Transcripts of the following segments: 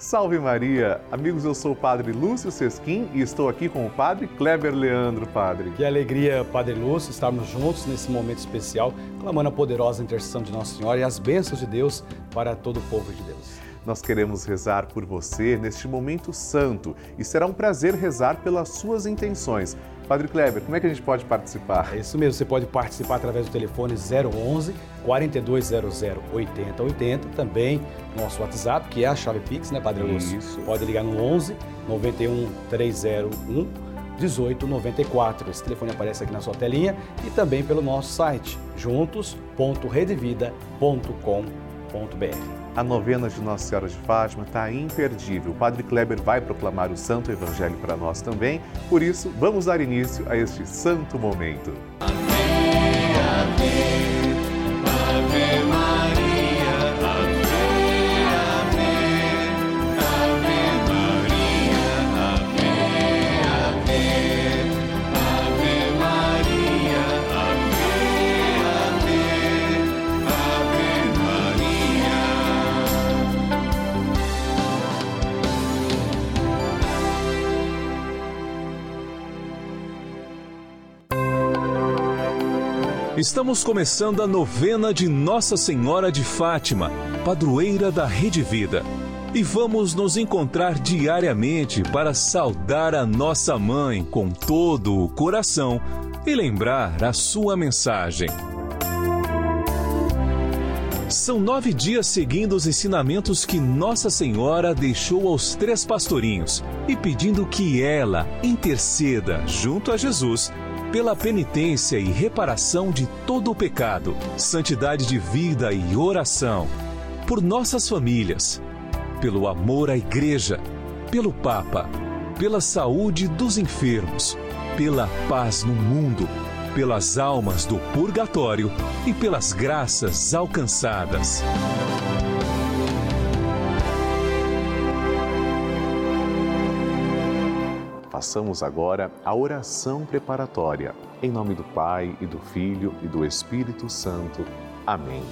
Salve Maria! Amigos, eu sou o Padre Lúcio Sesquim e estou aqui com o Padre Kleber Leandro, Padre. Que alegria, Padre Lúcio, estarmos juntos nesse momento especial, clamando a poderosa intercessão de Nossa Senhora e as bênçãos de Deus para todo o povo de Deus. Nós queremos rezar por você neste momento santo e será um prazer rezar pelas suas intenções. Padre Kleber, como é que a gente pode participar? É isso mesmo, você pode participar através do telefone 011 4200 8080, também nosso WhatsApp, que é a chave Pix, né, Padre Lúcio? Isso. Pode ligar no 11 91 301 1894. Esse telefone aparece aqui na sua telinha e também pelo nosso site juntos.redevida.com.br. A novena de Nossa Senhora de Fátima está imperdível. O Padre Kleber vai proclamar o Santo Evangelho para nós também. Por isso, vamos dar início a este santo momento. Amém, Estamos começando a novena de Nossa Senhora de Fátima, padroeira da Rede Vida. E vamos nos encontrar diariamente para saudar a nossa mãe com todo o coração e lembrar a sua mensagem. São nove dias seguindo os ensinamentos que Nossa Senhora deixou aos três pastorinhos e pedindo que ela interceda junto a Jesus pela penitência e reparação de todo o pecado, santidade de vida e oração, por nossas famílias, pelo amor à Igreja, pelo Papa, pela saúde dos enfermos, pela paz no mundo, pelas almas do purgatório e pelas graças alcançadas. Façamos agora a oração preparatória. Em nome do Pai e do Filho e do Espírito Santo. Amém.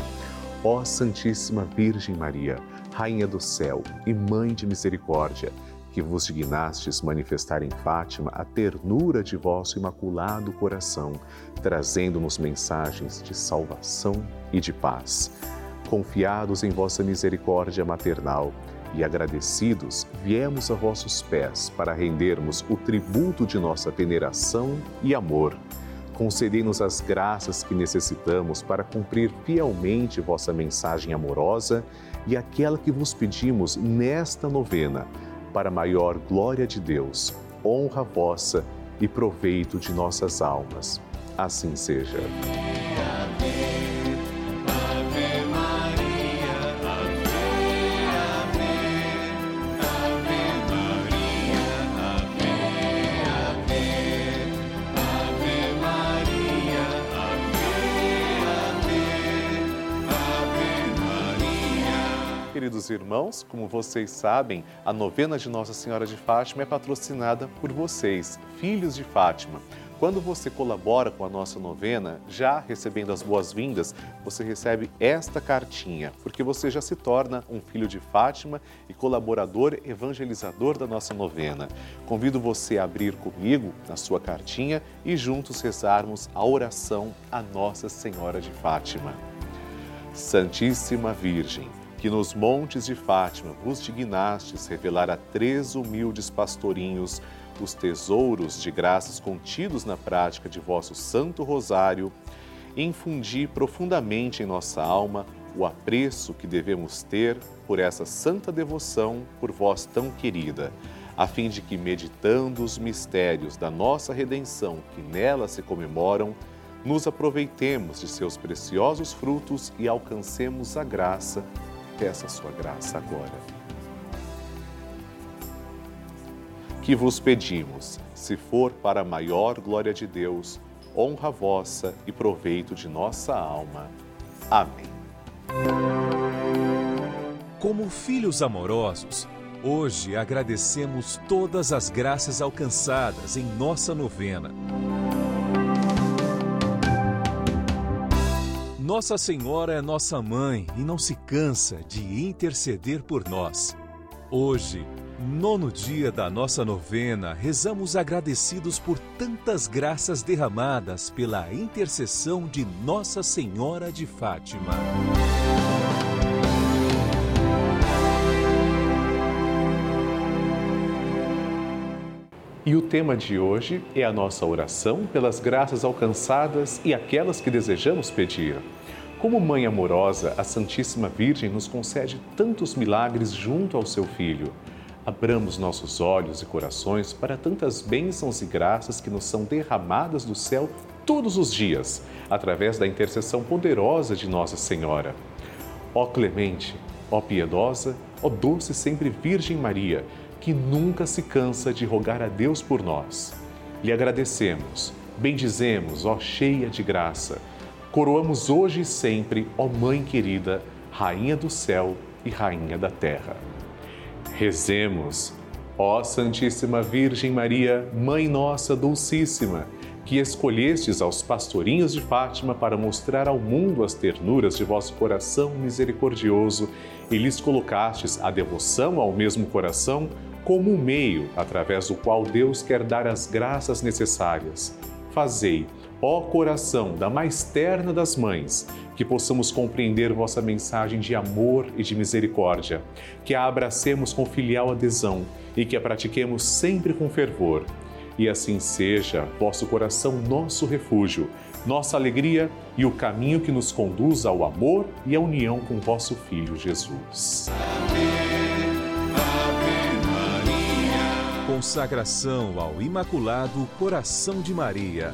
Ó Santíssima Virgem Maria, Rainha do céu e Mãe de misericórdia, que vos dignastes manifestar em Fátima a ternura de vosso imaculado coração, trazendo-nos mensagens de salvação e de paz. Confiados em vossa misericórdia maternal, e agradecidos, viemos a vossos pés para rendermos o tributo de nossa veneração e amor. Concedei-nos as graças que necessitamos para cumprir fielmente vossa mensagem amorosa e aquela que vos pedimos nesta novena, para maior glória de Deus, honra vossa e proveito de nossas almas. Assim seja. Queridos irmãos, como vocês sabem, a novena de Nossa Senhora de Fátima é patrocinada por vocês, filhos de Fátima. Quando você colabora com a nossa novena, já recebendo as boas-vindas, você recebe esta cartinha, porque você já se torna um filho de Fátima e colaborador evangelizador da nossa novena. Convido você a abrir comigo na sua cartinha e juntos rezarmos a oração a Nossa Senhora de Fátima. Santíssima Virgem, que nos montes de Fátima vos dignastes revelar a três humildes pastorinhos os tesouros de graças contidos na prática de vosso Santo Rosário, infundi profundamente em nossa alma o apreço que devemos ter por essa santa devoção por vós tão querida, a fim de que, meditando os mistérios da nossa redenção que nela se comemoram, nos aproveitemos de seus preciosos frutos e alcancemos a graça peça a sua graça agora. Que vos pedimos, se for para a maior glória de Deus, honra vossa e proveito de nossa alma. Amém. Como filhos amorosos, hoje agradecemos todas as graças alcançadas em nossa novena Nossa Senhora é nossa mãe e não se cansa de interceder por nós. Hoje, nono dia da nossa novena, rezamos agradecidos por tantas graças derramadas pela intercessão de Nossa Senhora de Fátima. E o tema de hoje é a nossa oração pelas graças alcançadas e aquelas que desejamos pedir. Como mãe amorosa, a Santíssima Virgem nos concede tantos milagres junto ao seu Filho. Abramos nossos olhos e corações para tantas bênçãos e graças que nos são derramadas do céu todos os dias, através da intercessão poderosa de Nossa Senhora. Ó clemente, ó piedosa, ó doce sempre Virgem Maria, que nunca se cansa de rogar a Deus por nós. Lhe agradecemos, bendizemos, ó cheia de graça. Coroamos hoje e sempre, ó Mãe querida, Rainha do céu e Rainha da terra. Rezemos, ó Santíssima Virgem Maria, Mãe nossa Dulcíssima, que escolhestes aos pastorinhos de Fátima para mostrar ao mundo as ternuras de vosso coração misericordioso e lhes colocastes a devoção ao mesmo coração como um meio através do qual Deus quer dar as graças necessárias. Fazei, ó coração da mais terna das mães, que possamos compreender vossa mensagem de amor e de misericórdia, que a abracemos com filial adesão e que a pratiquemos sempre com fervor. E assim seja, vosso coração nosso refúgio, nossa alegria e o caminho que nos conduz ao amor e à união com vosso Filho Jesus. Amém. Consagração ao Imaculado Coração de Maria.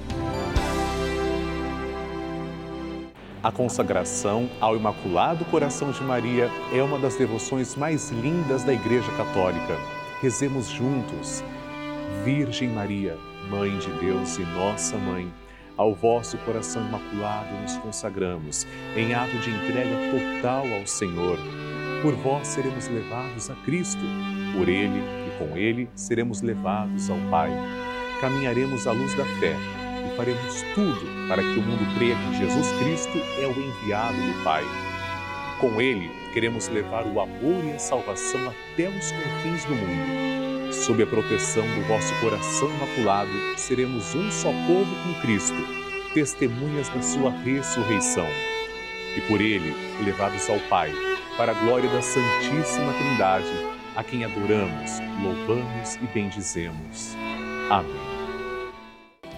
A consagração ao Imaculado Coração de Maria é uma das devoções mais lindas da Igreja Católica. Rezemos juntos. Virgem Maria, Mãe de Deus e nossa Mãe, ao vosso coração imaculado nos consagramos, em ato de entrega total ao Senhor. Por vós seremos levados a Cristo, por Ele com ele seremos levados ao Pai. Caminharemos à luz da fé e faremos tudo para que o mundo creia que Jesus Cristo é o enviado do Pai. Com ele, queremos levar o amor e a salvação até os confins do mundo. Sob a proteção do vosso coração imaculado, seremos um só povo com Cristo, testemunhas da sua ressurreição. E por ele, levados ao Pai, para a glória da Santíssima Trindade, a quem adoramos, louvamos e bendizemos. Amém.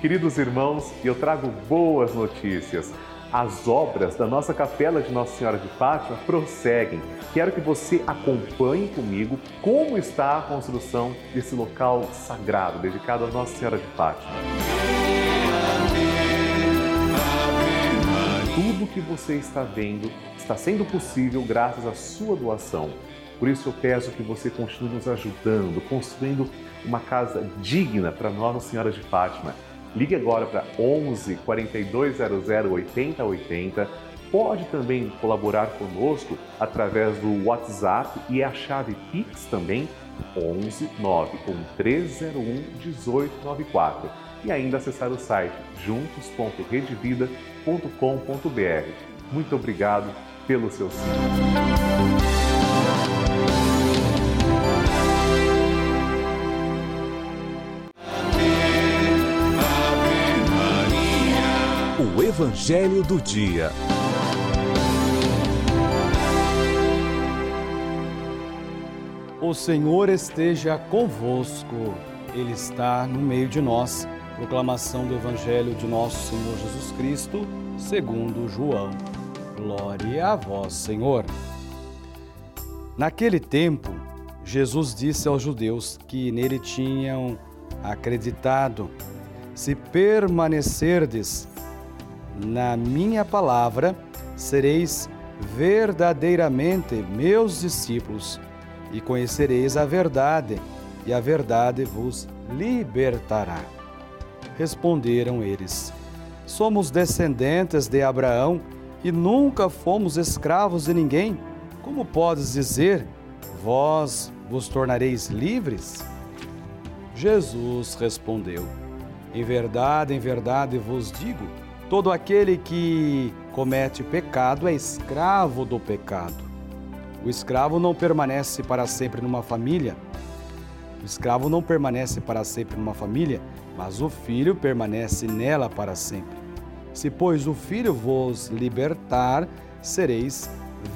Queridos irmãos, eu trago boas notícias. As obras da nossa capela de Nossa Senhora de Fátima prosseguem. Quero que você acompanhe comigo como está a construção desse local sagrado dedicado a Nossa Senhora de Fátima. Tudo que você está vendo está sendo possível graças à sua doação. Por isso eu peço que você continue nos ajudando, construindo uma casa digna para Nossa Senhora de Fátima. Ligue agora para 11 4200 8080. Pode também colaborar conosco através do WhatsApp e a chave Pix também 11 9 1301 1894 e ainda acessar o site juntos.redevida.com.br. Muito obrigado pelo seu sim. Evangelho do Dia. O Senhor esteja convosco, Ele está no meio de nós. Proclamação do Evangelho de nosso Senhor Jesus Cristo, segundo João. Glória a vós, Senhor. Naquele tempo, Jesus disse aos judeus que nele tinham acreditado: Se permanecerdes na minha palavra, sereis verdadeiramente meus discípulos e conhecereis a verdade, e a verdade vos libertará. Responderam eles: Somos descendentes de Abraão e nunca fomos escravos de ninguém. Como podes dizer, vós vos tornareis livres? Jesus respondeu: Em verdade, em verdade vos digo, Todo aquele que comete pecado é escravo do pecado. O escravo não permanece para sempre numa família. O escravo não permanece para sempre numa família, mas o filho permanece nela para sempre. Se, pois, o filho vos libertar, sereis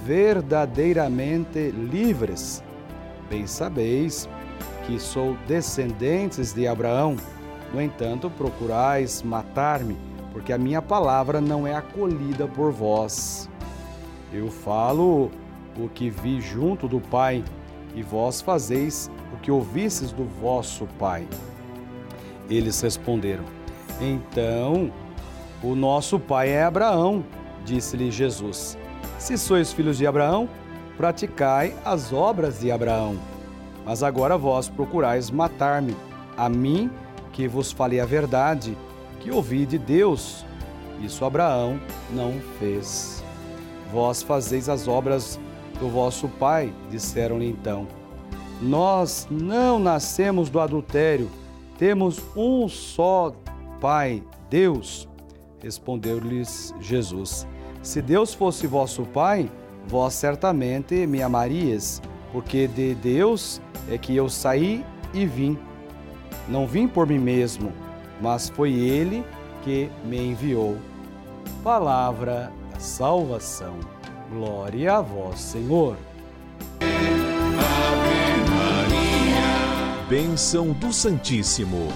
verdadeiramente livres. Bem sabeis que sou descendentes de Abraão. No entanto, procurais matar-me, porque a minha palavra não é acolhida por vós. Eu falo o que vi junto do Pai, e vós fazeis o que ouvistes do vosso Pai. Eles responderam: Então, o nosso pai é Abraão, disse-lhe Jesus. Se sois filhos de Abraão, praticai as obras de Abraão. Mas agora vós procurais matar-me, a mim que vos falei a verdade, que ouvi de Deus. Isso Abraão não fez. Vós fazeis as obras do vosso pai, disseram-lhe então. Nós não nascemos do adultério, temos um só Pai, Deus. Respondeu-lhes Jesus. Se Deus fosse vosso Pai, vós certamente me amarias, porque de Deus é que eu saí e vim. Não vim por mim mesmo, mas foi Ele que me enviou. Palavra da salvação. Glória a vós, Senhor. Ave Maria. Bênção do Santíssimo.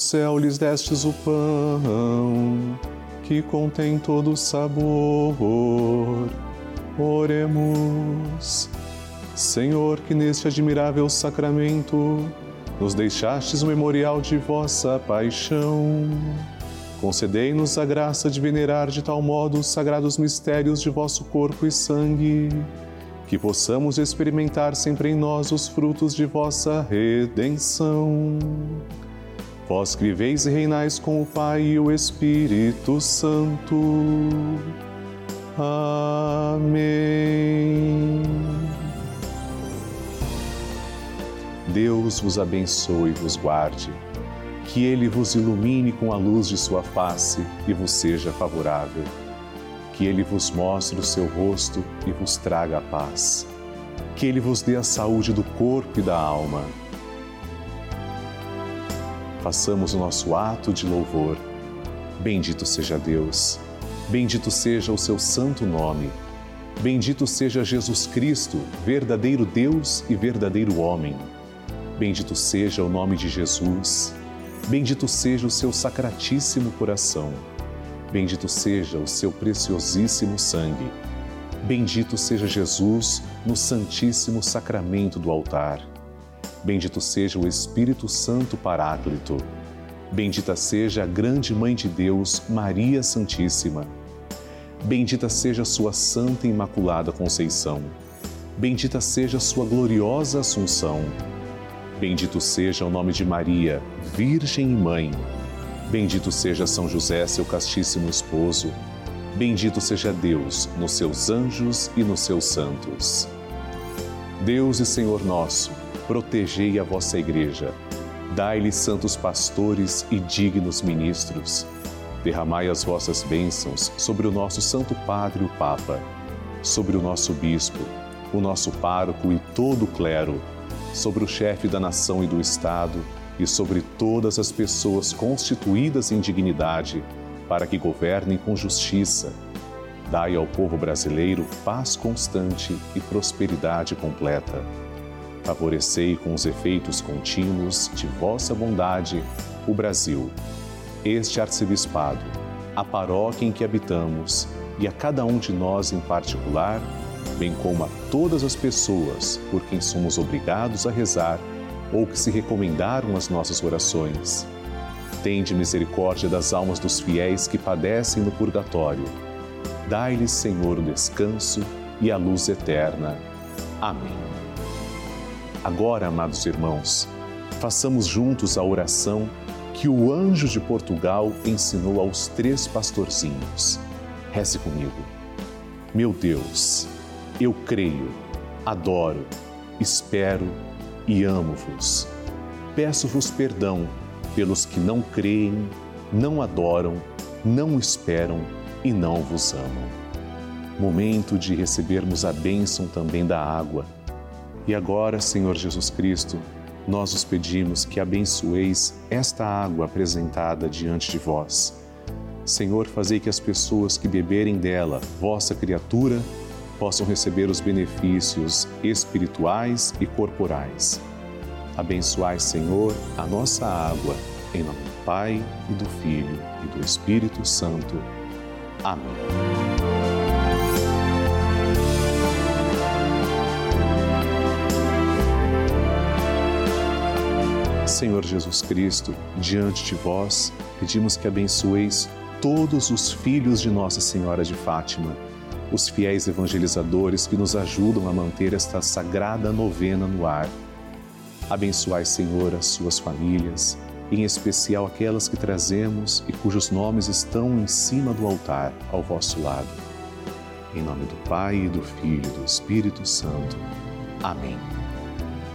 Céu lhes destes o pão, que contém todo o sabor. Oremos. Senhor, que neste admirável sacramento nos deixastes o memorial de vossa paixão. Concedei-nos a graça de venerar de tal modo os sagrados mistérios de vosso corpo e sangue, que possamos experimentar sempre em nós os frutos de vossa redenção Vós que viveis e reinais com o Pai e o Espírito Santo. Amém. Deus vos abençoe e vos guarde. Que Ele vos ilumine com a luz de sua face e vos seja favorável. Que Ele vos mostre o seu rosto e vos traga a paz. Que Ele vos dê a saúde do corpo e da alma façamos o nosso ato de louvor. Bendito seja Deus, bendito seja o seu santo nome, bendito seja Jesus Cristo, verdadeiro Deus e verdadeiro homem. Bendito seja o nome de Jesus, bendito seja o seu sacratíssimo coração, bendito seja o seu preciosíssimo sangue. Bendito seja Jesus no Santíssimo Sacramento do altar. Bendito seja o Espírito Santo Paráclito. Bendita seja a grande Mãe de Deus, Maria Santíssima. Bendita seja sua Santa e Imaculada Conceição. Bendita seja sua gloriosa Assunção. Bendito seja o nome de Maria, Virgem e Mãe. Bendito seja São José, seu castíssimo esposo. Bendito seja Deus nos seus anjos e nos seus santos. Deus e Senhor nosso, protegei a vossa Igreja. Dai-lhe santos pastores e dignos ministros. Derramai as vossas bênçãos sobre o nosso Santo Padre, o Papa, sobre o nosso Bispo, o nosso pároco e todo o clero, sobre o chefe da nação e do Estado e sobre todas as pessoas constituídas em dignidade, para que governem com justiça. Dai ao povo brasileiro paz constante e prosperidade completa favorecei com os efeitos contínuos de vossa bondade o Brasil, este arcebispado, a paróquia em que habitamos e a cada um de nós em particular, bem como a todas as pessoas por quem somos obrigados a rezar ou que se recomendaram as nossas orações. Tende misericórdia das almas dos fiéis que padecem no purgatório. Dai-lhes, Senhor, o descanso e a luz eterna. Amém. Agora, amados irmãos, façamos juntos a oração que o anjo de Portugal ensinou aos três pastorzinhos. Reze comigo. Meu Deus, eu creio, adoro, espero e amo-vos. Peço-vos perdão pelos que não creem, não adoram, não esperam e não vos amam. Momento de recebermos a bênção também da água e agora, Senhor Jesus Cristo, nós os pedimos que abençoeis esta água apresentada diante de vós. Senhor, fazei que as pessoas que beberem dela, vossa criatura, possam receber os benefícios espirituais e corporais. Abençoai, Senhor, a nossa água, em nome do Pai e do Filho e do Espírito Santo. Amém. Senhor Jesus Cristo, diante de vós, pedimos que abençoeis todos os filhos de Nossa Senhora de Fátima, os fiéis evangelizadores que nos ajudam a manter esta sagrada novena no ar. Abençoai, Senhor, as suas famílias, em especial aquelas que trazemos e cujos nomes estão em cima do altar, ao vosso lado. Em nome do Pai, e do Filho e do Espírito Santo. Amém.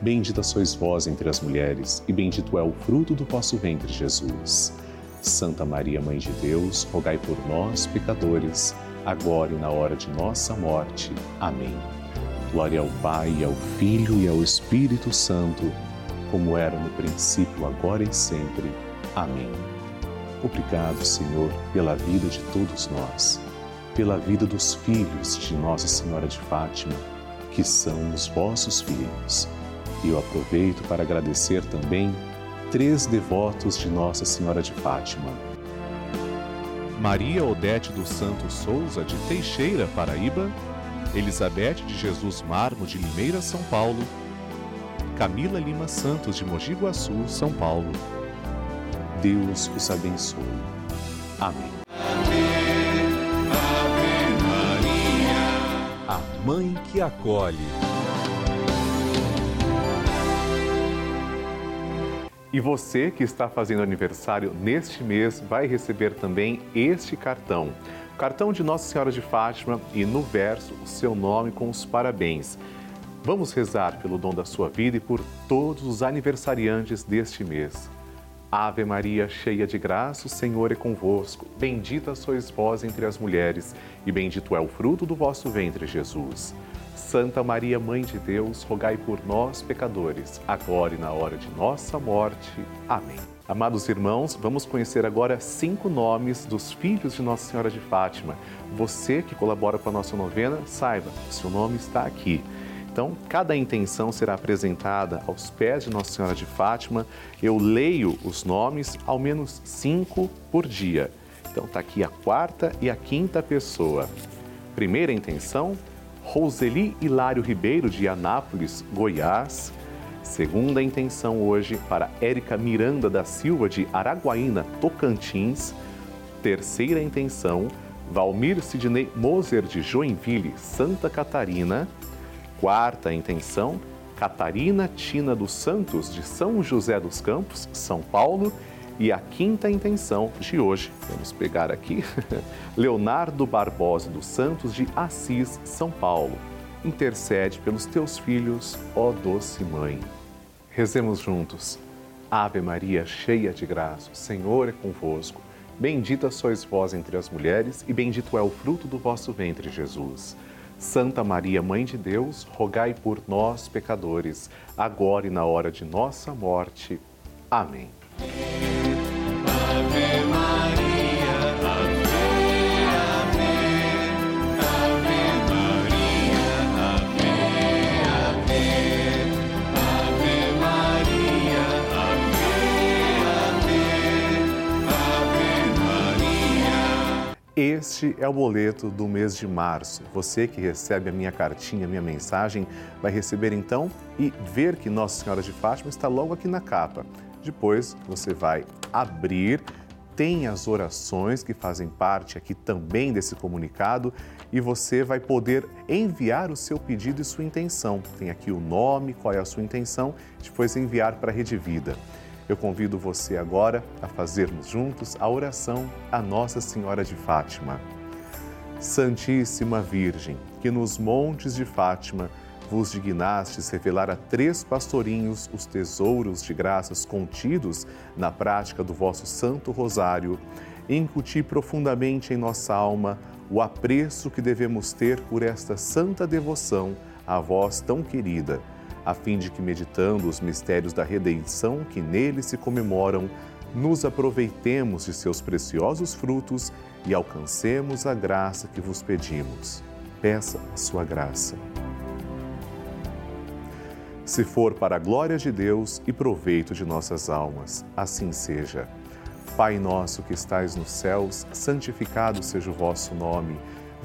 Bendita sois vós entre as mulheres, e bendito é o fruto do vosso ventre, Jesus. Santa Maria, Mãe de Deus, rogai por nós, pecadores, agora e na hora de nossa morte. Amém. Glória ao Pai, ao Filho e ao Espírito Santo, como era no princípio, agora e sempre. Amém. Obrigado, Senhor, pela vida de todos nós, pela vida dos filhos de Nossa Senhora de Fátima, que são os vossos filhos e eu aproveito para agradecer também três devotos de Nossa Senhora de Fátima. Maria Odete dos Santos Souza, de Teixeira, Paraíba, Elizabeth de Jesus Marmo, de Limeira, São Paulo, Camila Lima Santos, de Mogi Guaçu, São Paulo. Deus os abençoe. Amém. Ave Maria, a mãe que acolhe. E você que está fazendo aniversário neste mês vai receber também este cartão. Cartão de Nossa Senhora de Fátima e no verso o seu nome com os parabéns. Vamos rezar pelo dom da sua vida e por todos os aniversariantes deste mês. Ave Maria, cheia de graça, o Senhor é convosco. Bendita sois vós entre as mulheres, e bendito é o fruto do vosso ventre, Jesus. Santa Maria, Mãe de Deus, rogai por nós, pecadores, agora e na hora de nossa morte. Amém. Amados irmãos, vamos conhecer agora cinco nomes dos filhos de Nossa Senhora de Fátima. Você que colabora com a nossa novena, saiba, seu nome está aqui. Então, cada intenção será apresentada aos pés de Nossa Senhora de Fátima. Eu leio os nomes, ao menos cinco por dia. Então, está aqui a quarta e a quinta pessoa. Primeira intenção, Roseli Hilário Ribeiro, de Anápolis, Goiás. Segunda intenção hoje para Érica Miranda da Silva de Araguaína, Tocantins. Terceira intenção, Valmir Sidney Moser de Joinville, Santa Catarina. Quarta intenção, Catarina Tina dos Santos de São José dos Campos, São Paulo. E a quinta intenção de hoje, vamos pegar aqui, Leonardo Barbosa dos Santos de Assis, São Paulo. Intercede pelos teus filhos, ó doce mãe. Rezemos juntos. Ave Maria, cheia de graça, o Senhor é convosco. Bendita sois vós entre as mulheres, e bendito é o fruto do vosso ventre, Jesus. Santa Maria, Mãe de Deus, rogai por nós, pecadores, agora e na hora de nossa morte. Amém. Este é o boleto do mês de março. Você que recebe a minha cartinha, a minha mensagem, vai receber então e ver que Nossa Senhora de Fátima está logo aqui na capa. Depois você vai abrir, tem as orações que fazem parte aqui também desse comunicado e você vai poder enviar o seu pedido e sua intenção. Tem aqui o nome, qual é a sua intenção, depois enviar para a Rede Vida. Eu convido você agora a fazermos juntos a oração a Nossa Senhora de Fátima. Santíssima Virgem, que nos montes de Fátima vos dignastes revelar a três pastorinhos os tesouros de graças contidos na prática do vosso Santo Rosário, incuti profundamente em nossa alma o apreço que devemos ter por esta santa devoção a vós tão querida a fim de que, meditando os mistérios da redenção que nele se comemoram, nos aproveitemos de seus preciosos frutos e alcancemos a graça que vos pedimos. Peça a sua graça. Se for para a glória de Deus e proveito de nossas almas, assim seja. Pai nosso que estais nos céus, santificado seja o vosso nome.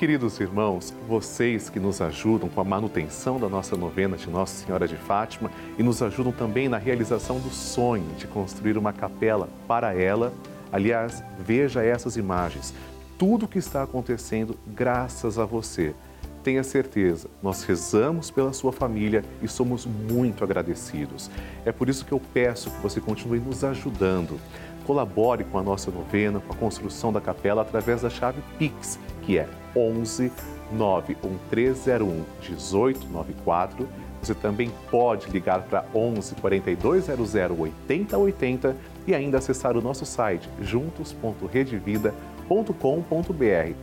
Queridos irmãos, vocês que nos ajudam com a manutenção da nossa novena de Nossa Senhora de Fátima e nos ajudam também na realização do sonho de construir uma capela para ela. Aliás, veja essas imagens. Tudo o que está acontecendo graças a você. Tenha certeza, nós rezamos pela sua família e somos muito agradecidos. É por isso que eu peço que você continue nos ajudando. Colabore com a nossa novena, com a construção da capela através da chave Pix, que é 11 91301 1894. Você também pode ligar para 11 4200 8080 e ainda acessar o nosso site juntos.redevida.com.br.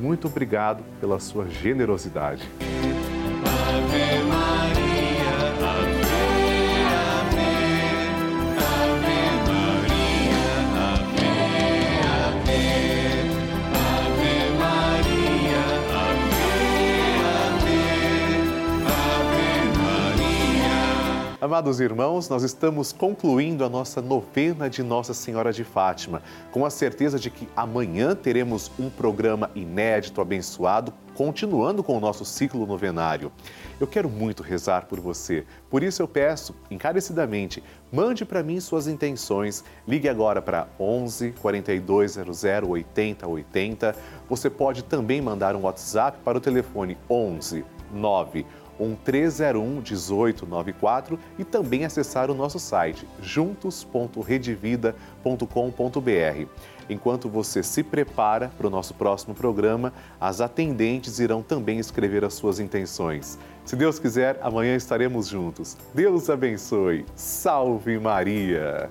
Muito obrigado pela sua generosidade. Ave Amados irmãos, nós estamos concluindo a nossa novena de Nossa Senhora de Fátima, com a certeza de que amanhã teremos um programa inédito, abençoado, continuando com o nosso ciclo novenário. Eu quero muito rezar por você, por isso eu peço encarecidamente, mande para mim suas intenções. Ligue agora para 11 4200 80 80. Você pode também mandar um WhatsApp para o telefone 11 9 1301 1894 e também acessar o nosso site juntos.redevida.com.br. Enquanto você se prepara para o nosso próximo programa, as atendentes irão também escrever as suas intenções. Se Deus quiser, amanhã estaremos juntos. Deus abençoe. Salve Maria!